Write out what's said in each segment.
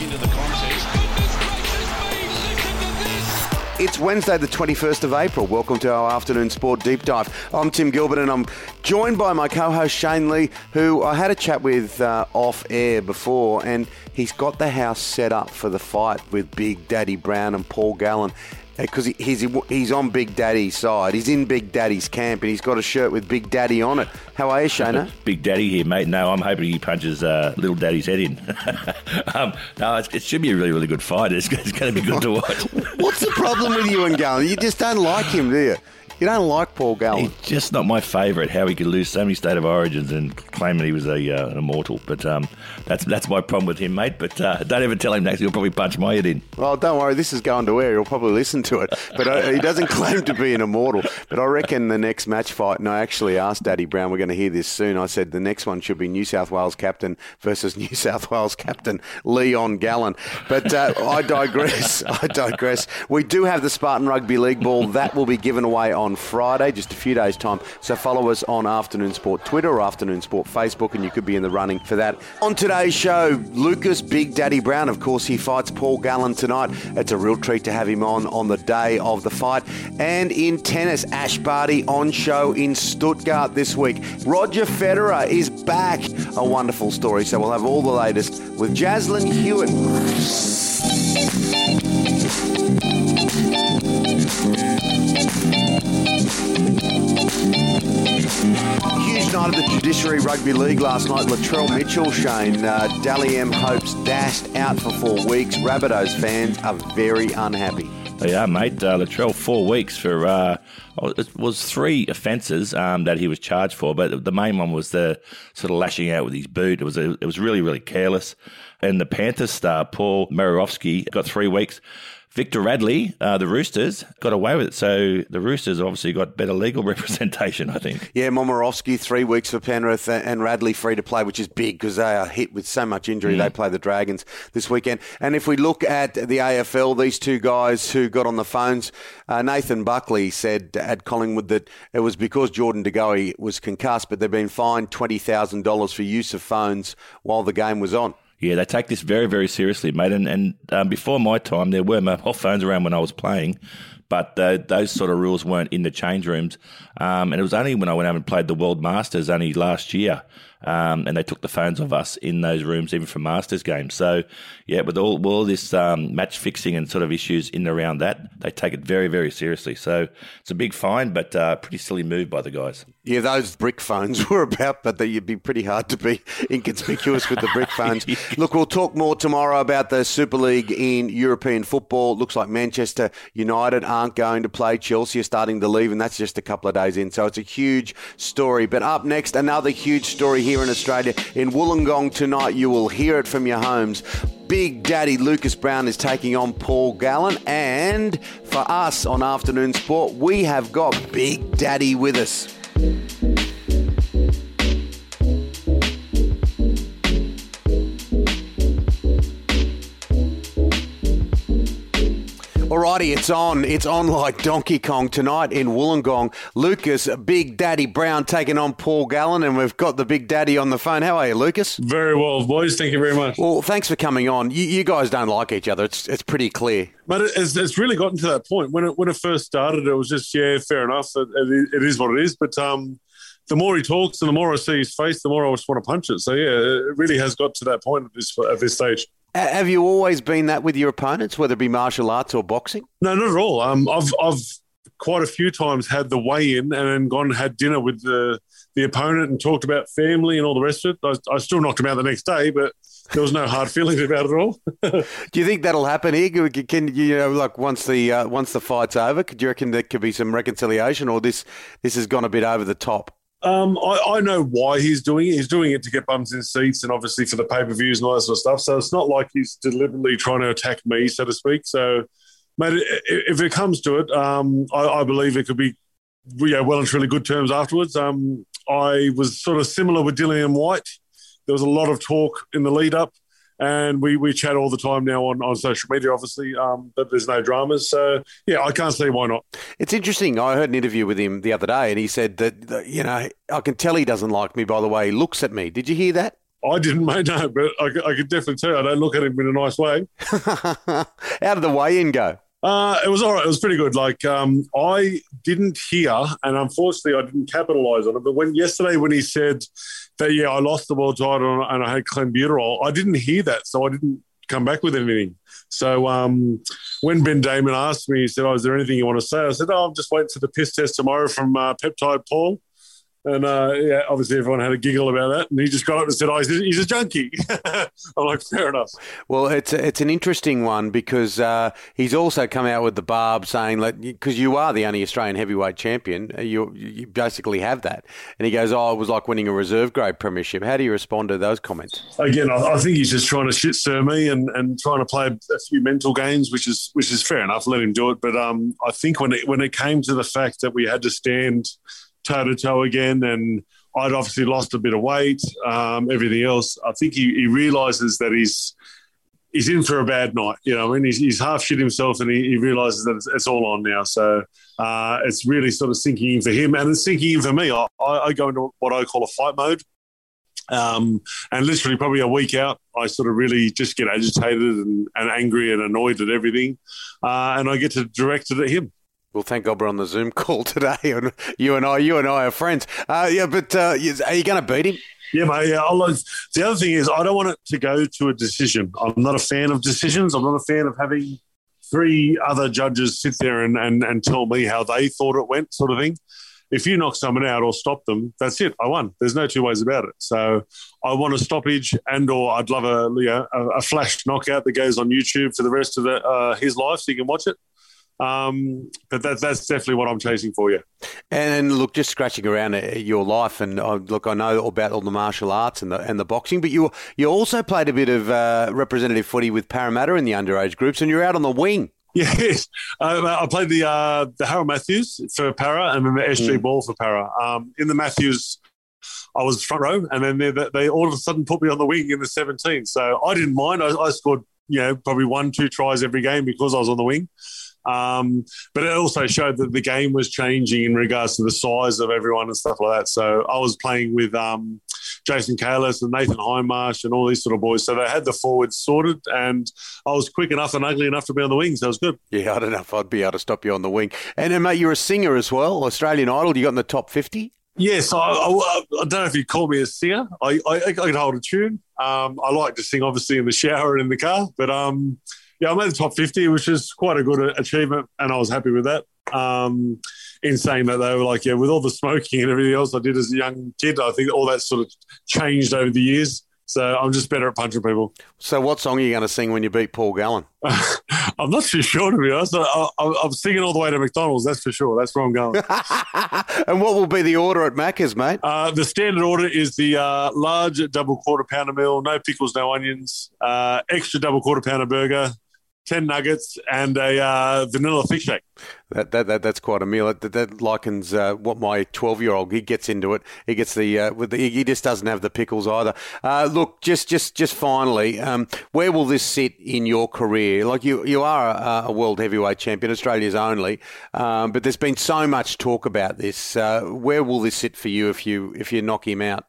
into the contest. It's Wednesday, the 21st of April. Welcome to our afternoon sport deep dive. I'm Tim Gilbert and I'm joined by my co host Shane Lee, who I had a chat with uh, off air before, and he's got the house set up for the fight with Big Daddy Brown and Paul Gallen because he's he's on Big Daddy's side. He's in Big Daddy's camp, and he's got a shirt with Big Daddy on it. How are you, Shana? Big Daddy here, mate. No, I'm hoping he punches uh, Little Daddy's head in. um, no, it should be a really, really good fight. It's, it's going to be good to watch. What's the problem with you and Gallen? You just don't like him, do you? You don't like Paul Gallen. He's just not my favourite. How he could lose so many state of origins and claim that he was a uh, an immortal. But um, that's that's my problem with him, mate. But uh, don't ever tell him next. He'll probably punch my head in. Well, don't worry. This is going to air. He'll probably listen to it. But uh, he doesn't claim to be an immortal. But I reckon the next match fight. And I actually asked Daddy Brown. We're going to hear this soon. I said the next one should be New South Wales captain versus New South Wales captain Leon Gallen. But uh, I digress. I digress. We do have the Spartan Rugby League ball that will be given away on Friday. Just just a few days' time. So follow us on Afternoon Sport Twitter or Afternoon Sport Facebook, and you could be in the running for that. On today's show, Lucas Big Daddy Brown. Of course, he fights Paul Gallen tonight. It's a real treat to have him on on the day of the fight. And in tennis, Ash Barty on show in Stuttgart this week. Roger Federer is back. A wonderful story. So we'll have all the latest with Jaslyn Hewitt. Night at the Judiciary Rugby League last night. Latrell Mitchell, Shane. Uh, Dally M hopes dashed out for four weeks. Rabbitohs fans are very unhappy. They are, mate. Uh, Latrell, four weeks for. Uh, it was three offences um, that he was charged for, but the main one was the sort of lashing out with his boot. It was it was really really careless. And the Panthers star Paul Momirovski got three weeks. Victor Radley, uh, the Roosters, got away with it. So the Roosters obviously got better legal representation, I think. Yeah, Momirovski, three weeks for Penrith, and Radley free to play, which is big because they are hit with so much injury. Mm. They play the Dragons this weekend. And if we look at the AFL, these two guys who got on the phones, uh, Nathan Buckley said at Collingwood that it was because Jordan De Goey was concussed, but they've been fined $20,000 for use of phones while the game was on. Yeah, they take this very, very seriously, mate. And, and um, before my time, there were mobile phones around when I was playing, but those sort of rules weren't in the change rooms. Um, and it was only when I went out and played the World Masters only last year, um, and they took the phones of us in those rooms, even for Masters games. So, yeah, with all, all this um, match fixing and sort of issues in and around that, they take it very, very seriously. So it's a big fine, but uh, pretty silly move by the guys. Yeah, those brick phones were about, but you'd be pretty hard to be inconspicuous with the brick phones. Look, we'll talk more tomorrow about the Super League in European football. Looks like Manchester United aren't going to play. Chelsea are starting to leave, and that's just a couple of days in. So it's a huge story. But up next, another huge story here in Australia. In Wollongong tonight, you will hear it from your homes. Big Daddy Lucas Brown is taking on Paul Gallen. And for us on Afternoon Sport, we have got Big Daddy with us. Alrighty, it's on. It's on like Donkey Kong tonight in Wollongong. Lucas, Big Daddy Brown taking on Paul Gallen, and we've got the Big Daddy on the phone. How are you, Lucas? Very well, boys. Thank you very much. Well, thanks for coming on. You, you guys don't like each other. It's it's pretty clear. But it's, it's really gotten to that point. When it when it first started, it was just yeah, fair enough. it, it is what it is. But um, the more he talks and the more I see his face, the more I just want to punch it. So yeah, it really has got to that point at this at this stage. Have you always been that with your opponents, whether it be martial arts or boxing? No, not at all. Um, I've I've quite a few times had the weigh in and then gone and had dinner with the the opponent and talked about family and all the rest of it. I, I still knocked him out the next day, but there was no hard feelings about it at all. do you think that'll happen here? Can you know, like once the uh, once the fight's over, could you reckon there could be some reconciliation, or this this has gone a bit over the top? Um, I, I, know why he's doing it. He's doing it to get bums in seats and obviously for the pay per views and all that sort of stuff. So it's not like he's deliberately trying to attack me, so to speak. So, mate, if it comes to it, um, I, I, believe it could be yeah, well and truly good terms afterwards. Um, I was sort of similar with Dillian Whyte. There was a lot of talk in the lead up and we, we chat all the time now on, on social media, obviously, um, but there's no dramas. So, yeah, I can't see why not. It's interesting. I heard an interview with him the other day, and he said that, you know, I can tell he doesn't like me by the way he looks at me. Did you hear that? I didn't, mate, no, but I, I could definitely tell I don't look at him in a nice way. How did the weigh-in go? Uh, it was all right. It was pretty good. Like um, I didn't hear, and unfortunately, I didn't capitalise on it. But when yesterday, when he said that, yeah, I lost the world title and I had clenbuterol, I didn't hear that, so I didn't come back with anything. So um, when Ben Damon asked me, he said, "Oh, is there anything you want to say?" I said, "Oh, I'm just waiting for the piss test tomorrow from uh, Peptide Paul." And uh, yeah, obviously everyone had a giggle about that, and he just got up and said, "Oh, he's a, he's a junkie." I'm like, fair enough. Well, it's a, it's an interesting one because uh, he's also come out with the barb saying that because you are the only Australian heavyweight champion, uh, you you basically have that, and he goes, "Oh, it was like winning a reserve grade premiership." How do you respond to those comments? Again, I, I think he's just trying to shit stir me and, and trying to play a few mental games, which is which is fair enough. Let him do it, but um, I think when it when it came to the fact that we had to stand toe to toe again. And I'd obviously lost a bit of weight, um, everything else. I think he, he realizes that he's he's in for a bad night. You know, I mean, he's, he's half shit himself, and he, he realizes that it's, it's, all on now. So uh, it's really sort of sinking in for him, and it's sinking in for me. I, I go into what I call a fight mode. Um, and literally, probably a week out, I sort of really just get agitated and, and angry and annoyed at everything. Uh, and I get to direct it at him. Well, thank God we're on the Zoom call today, and you and I, you and I are friends. Uh, yeah, but uh, are you going to beat him? Yeah, mate. Yeah, I'll, the other thing is, I don't want it to go to a decision. I'm not a fan of decisions. I'm not a fan of having three other judges sit there and, and, and tell me how they thought it went, sort of thing. If you knock someone out or stop them, that's it. I won. There's no two ways about it. So I want a stoppage, and or I'd love a you know, a, flash knockout that goes on YouTube for the rest of the, uh, his life, so you can watch it. Um, but that, that's definitely what I'm chasing for you. And look, just scratching around your life, and uh, look, I know about all the martial arts and the and the boxing, but you you also played a bit of uh, representative footy with Parramatta in the underage groups, and you're out on the wing. Yes, uh, I played the uh, the Harold Matthews for Para, and then the SG mm. Ball for Para. Um, in the Matthews, I was front row, and then they, they, all of a sudden put me on the wing in the 17. So I didn't mind. I, I scored, you know, probably one, two tries every game because I was on the wing. Um, but it also showed that the game was changing in regards to the size of everyone and stuff like that. So I was playing with um, Jason Cayless and Nathan Hindmarsh and all these sort of boys. So they had the forwards sorted, and I was quick enough and ugly enough to be on the wings. That was good. Yeah, I don't know if I'd be able to stop you on the wing. And then, mate, you're a singer as well, Australian Idol. You got in the top 50? Yes, I, I, I, don't know if you call me a singer. I, I, I can hold a tune. Um, I like to sing, obviously, in the shower and in the car, but um, yeah, I made the top 50, which is quite a good achievement, and I was happy with that. Um, in saying that, they were like, yeah, with all the smoking and everything else I did as a young kid, I think all that sort of changed over the years. So I'm just better at punching people. So, what song are you going to sing when you beat Paul Gallen? I'm not too sure, to be honest. I, am singing all the way to McDonald's, that's for sure. That's where I'm going. and what will be the order at Macca's, mate? Uh, the standard order is the uh, large double quarter pounder meal, no pickles, no onions, uh, extra double quarter pounder burger, 10 nuggets and a uh, vanilla fish shake. That, that, that, that's quite a meal. That, that likens uh, what my 12 year old, he gets into it. He gets the, uh, with the, he just doesn't have the pickles either. Uh, look, just, just, just finally, um, where will this sit in your career? Like you, you are a, a world heavyweight champion, Australia's only, um, but there's been so much talk about this. Uh, where will this sit for you if you, if you knock him out?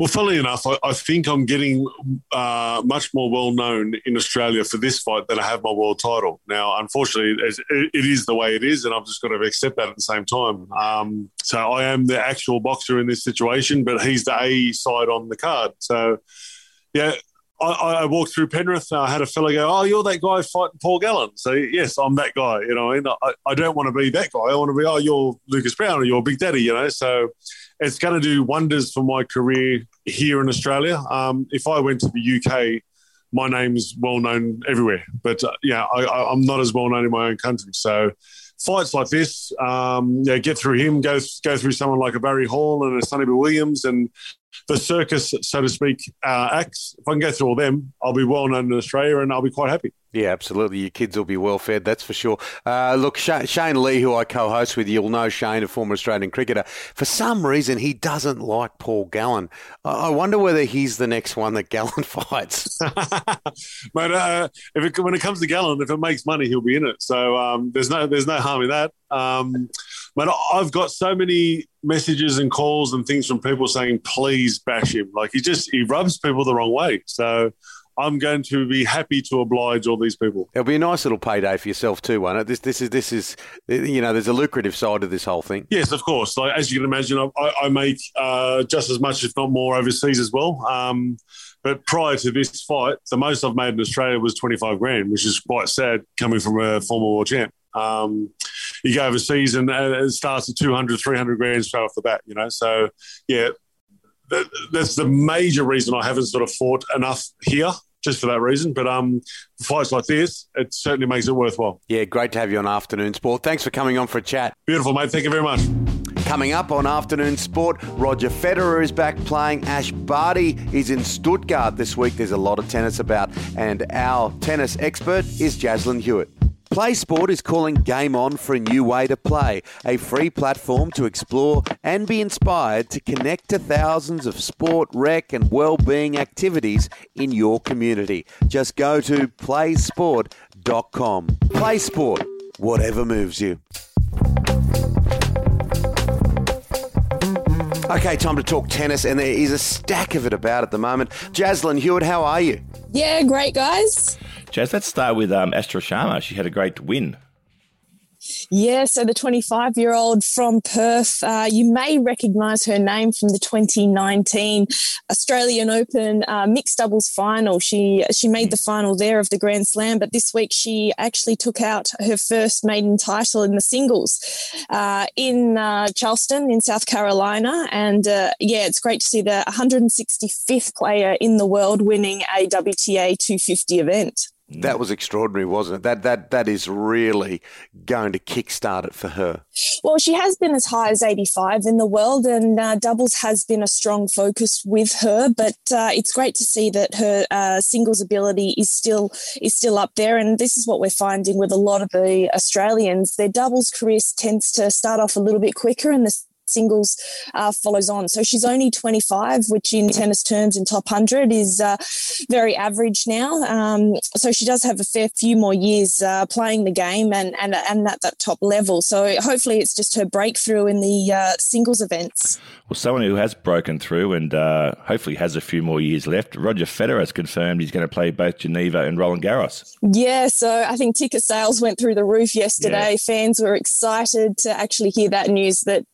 Well, funnily enough, I, I think I'm getting uh, much more well known in Australia for this fight than I have my world title. Now, unfortunately, it, it is the way it is, and I've just got to accept that at the same time. Um, so I am the actual boxer in this situation, but he's the A side on the card. So, yeah, I, I, walked through Penrith and I had a fellow go, "Oh, you're that guy fighting Paul Gallen." So yes, I'm that guy. You know, I, I don't want to be that guy. I want to be, oh, you're Lucas Brown or you're Big Daddy. You know, so it's going to do wonders for my career here in Australia. Um, if I went to the UK, my name's well known everywhere, but uh, yeah, I, am not as well known in my own country. So fights like this, um, yeah, get through him, go go through someone like a Barry Hall and a Sonny Bill Williams, and the circus, so to speak, uh, acts. If I can go through all them, I'll be well known in Australia, and I'll be quite happy. Yeah, absolutely. Your kids will be well fed, that's for sure. Uh, look, Shane Lee, who I co host with, you'll know Shane, a former Australian cricketer. For some reason, he doesn't like Paul Gallen. I wonder whether he's the next one that Gallen fights. but uh, if it, when it comes to Gallen, if it makes money, he'll be in it. So um, there's no there's no harm in that. Um, but I've got so many messages and calls and things from people saying, please bash him. Like he just, he rubs people the wrong way. So I'm going to be happy to oblige all these people. It'll be a nice little payday for yourself too, won't it? This, this is, this is, you know, there's a lucrative side to this whole thing. Yes, of course. Like as you can imagine, I, I make uh, just as much, if not more, overseas as well. Um, but prior to this fight, the most I've made in Australia was 25 grand, which is quite sad coming from a former world champ. Um, you go overseas and it starts at 200, 300 grand straight off the bat, you know. So, yeah, that, that's the major reason I haven't sort of fought enough here just for that reason. But um, fights like this, it certainly makes it worthwhile. Yeah, great to have you on Afternoon Sport. Thanks for coming on for a chat. Beautiful, mate. Thank you very much. Coming up on Afternoon Sport, Roger Federer is back playing. Ash Barty is in Stuttgart this week. There's a lot of tennis about, and our tennis expert is Jaslyn Hewitt. Play Sport is calling Game On for a new way to play, a free platform to explore and be inspired to connect to thousands of sport, rec, and well-being activities in your community. Just go to playsport.com. Play Sport, whatever moves you. Okay, time to talk tennis, and there is a stack of it about at the moment. Jaslyn Hewitt, how are you? Yeah, great, guys. Jazz, let's start with um, Astra Sharma. She had a great win. Yeah, so the 25 year old from Perth, uh, you may recognise her name from the 2019 Australian Open uh, mixed doubles final. She she made the final there of the Grand Slam, but this week she actually took out her first maiden title in the singles uh, in uh, Charleston in South Carolina. And uh, yeah, it's great to see the 165th player in the world winning a WTA 250 event. That was extraordinary, wasn't it? That that that is really going to kickstart it for her. Well, she has been as high as 85 in the world, and uh, doubles has been a strong focus with her. But uh, it's great to see that her uh, singles ability is still is still up there. And this is what we're finding with a lot of the Australians. Their doubles career tends to start off a little bit quicker, and the singles uh, follows on. So she's only 25, which in tennis terms in top 100 is uh, very average now. Um, so she does have a fair few more years uh, playing the game and, and, and at that top level. So hopefully it's just her breakthrough in the uh, singles events. Well, someone who has broken through and uh, hopefully has a few more years left, Roger Federer has confirmed he's going to play both Geneva and Roland Garros. Yeah, so I think ticket sales went through the roof yesterday. Yeah. Fans were excited to actually hear that news that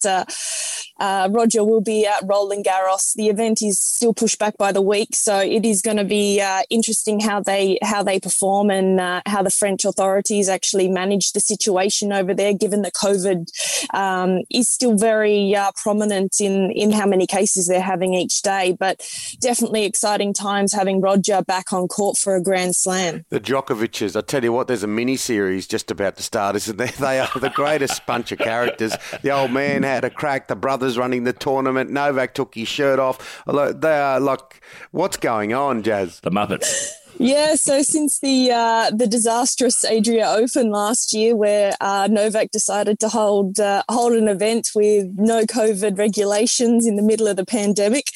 uh, Roger will be at Roland Garros. The event is still pushed back by the week, so it is going to be uh, interesting how they how they perform and uh, how the French authorities actually manage the situation over there, given that COVID um, is still very uh, prominent in in how many cases they're having each day. But definitely exciting times having Roger back on court for a Grand Slam. The Djokovic's, I tell you what, there's a mini series just about to start, isn't there? They are the greatest bunch of characters. The old man had a crack the brothers running the tournament. Novak took his shirt off. They are like, what's going on, Jazz? The Muppets. Yeah, so since the uh, the disastrous Adria Open last year, where uh, Novak decided to hold uh, hold an event with no COVID regulations in the middle of the pandemic,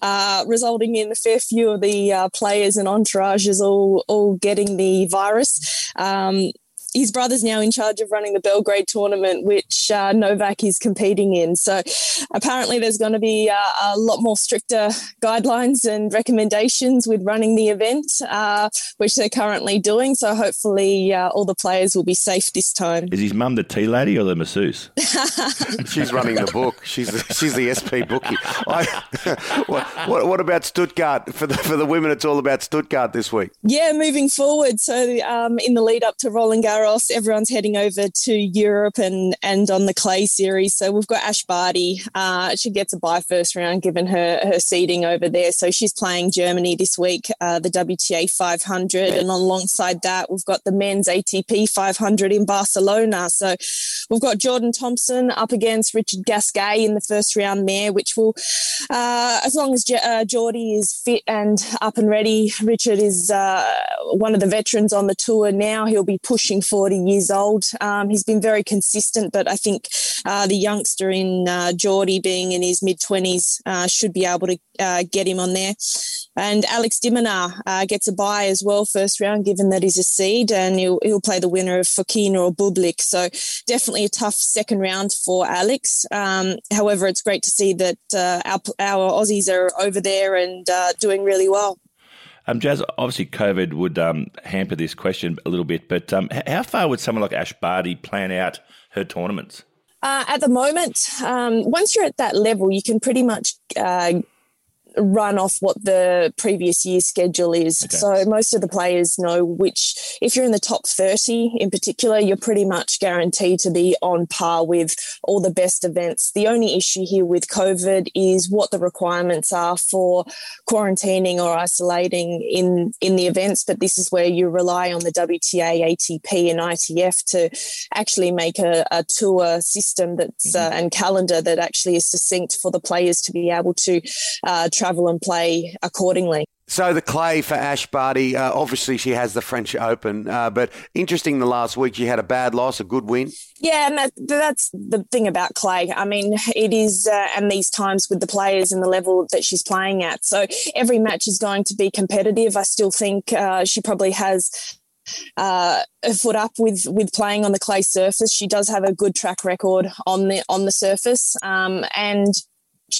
uh, resulting in a fair few of the uh, players and entourages all all getting the virus. Um, his brother's now in charge of running the Belgrade tournament, which uh, Novak is competing in. So apparently, there's going to be uh, a lot more stricter guidelines and recommendations with running the event, uh, which they're currently doing. So hopefully, uh, all the players will be safe this time. Is his mum the tea lady or the masseuse? she's running the book. She's the, she's the SP bookie. I, what, what, what, about Stuttgart for the for the women? It's all about Stuttgart this week. Yeah, moving forward. So um, in the lead up to Roland Garros everyone's heading over to Europe and and on the clay series. So we've got Ash Barty. Uh, she gets a bye first round given her her seeding over there. So she's playing Germany this week, uh, the WTA 500, and alongside that we've got the men's ATP 500 in Barcelona. So we've got Jordan Thompson up against Richard Gasquet in the first round there, which will, uh, as long as J- uh, Geordie is fit and up and ready, Richard is uh, one of the veterans on the tour now. He'll be pushing for 40 years old. Um, he's been very consistent, but I think uh, the youngster in uh, Geordie, being in his mid 20s, uh, should be able to uh, get him on there. And Alex de Minaur uh, gets a bye as well, first round, given that he's a seed, and he'll, he'll play the winner of Fokina or Bublik. So definitely a tough second round for Alex. Um, however, it's great to see that uh, our, our Aussies are over there and doing really well. Um, Jazz, obviously COVID would um, hamper this question a little bit, but um, how far would someone like Ash Barty plan out her tournaments? Uh, at the moment, um, once you're at that level, you can pretty much uh, run off what the previous year's schedule is. Okay. So most of the players know which, if you're in the top 30 in particular, you're pretty much guaranteed to be on par with all the best events. The only issue here with COVID is what the requirements are for quarantining or isolating in, in the events. But this is where you rely on the WTA, ATP, and ITF to actually make a, a tour system that's mm-hmm. uh, and calendar that actually is succinct for the players to be able to uh, travel and play accordingly. So the clay for Ash Barty, uh, obviously she has the French Open, uh, but interesting. The last week she had a bad loss, a good win. Yeah, and that, that's the thing about clay. I mean, it is, uh, and these times with the players and the level that she's playing at. So every match is going to be competitive. I still think uh, she probably has uh, a foot up with with playing on the clay surface. She does have a good track record on the on the surface, um, and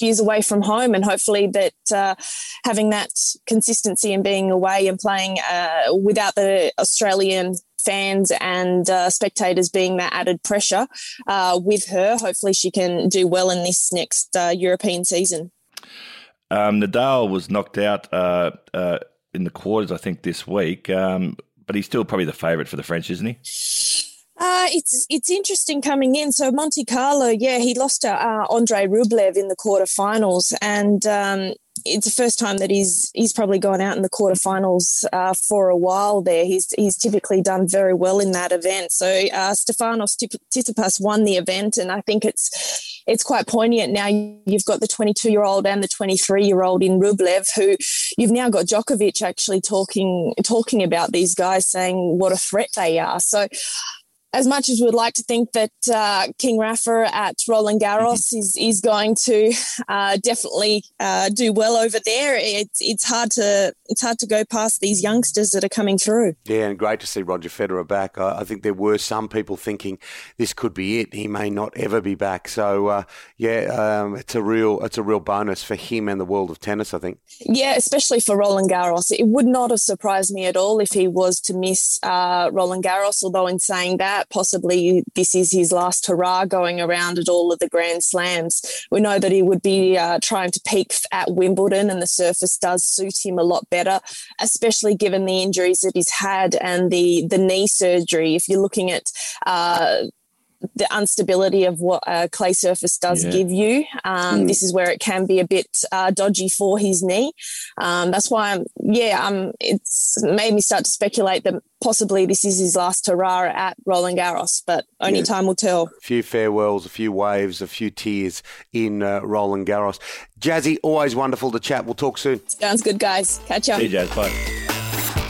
is away from home, and hopefully that uh, having that consistency and being away and playing uh, without the Australian fans and uh, spectators being that added pressure uh, with her, hopefully she can do well in this next uh, European season. Um, Nadal was knocked out uh, in the quarters, I think, this week, um, but he's still probably the favourite for the French, isn't he? Uh, it's it's interesting coming in. So Monte Carlo, yeah, he lost to uh, Andre Rublev in the quarterfinals, and um, it's the first time that he's he's probably gone out in the quarterfinals uh, for a while. There, he's he's typically done very well in that event. So uh, Stefanos Tsitsipas won the event, and I think it's it's quite poignant now. You've got the 22 year old and the 23 year old in Rublev, who you've now got Djokovic actually talking talking about these guys, saying what a threat they are. So as much as we'd like to think that uh, King Rafa at Roland Garros mm-hmm. is is going to uh, definitely uh, do well over there, it's it's hard to it's hard to go past these youngsters that are coming through. Yeah, and great to see Roger Federer back. I, I think there were some people thinking this could be it. He may not ever be back. So uh, yeah, um, it's a real it's a real bonus for him and the world of tennis. I think. Yeah, especially for Roland Garros, it would not have surprised me at all if he was to miss uh, Roland Garros. Although in saying that that possibly this is his last hurrah going around at all of the Grand Slams. We know that he would be uh, trying to peak at Wimbledon, and the surface does suit him a lot better, especially given the injuries that he's had and the the knee surgery. If you're looking at uh, the instability of what a clay surface does yeah. give you. Um, mm. This is where it can be a bit uh, dodgy for his knee. Um, that's why, I'm, yeah, um, it's made me start to speculate that possibly this is his last hurrah at Roland Garros, but only yeah. time will tell. A few farewells, a few waves, a few tears in uh, Roland Garros. Jazzy, always wonderful to chat. We'll talk soon. Sounds good, guys. Catch up. See you, Jazz. Bye.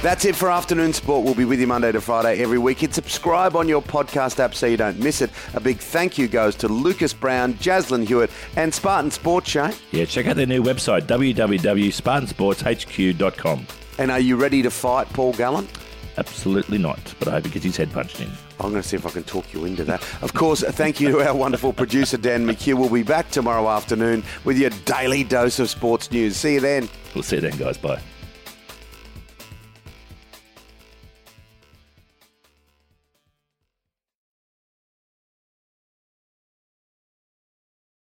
That's it for Afternoon Sport. We'll be with you Monday to Friday every week. Hit subscribe on your podcast app so you don't miss it. A big thank you goes to Lucas Brown, Jaslyn Hewitt, and Spartan Sports Show. Yeah, check out their new website, www.spartansportshq.com. And are you ready to fight Paul Gallen? Absolutely not, but I hope he gets his head punched in. I'm going to see if I can talk you into that. Of course, thank you to our wonderful producer, Dan McHugh. We'll be back tomorrow afternoon with your daily dose of sports news. See you then. We'll see you then, guys. Bye.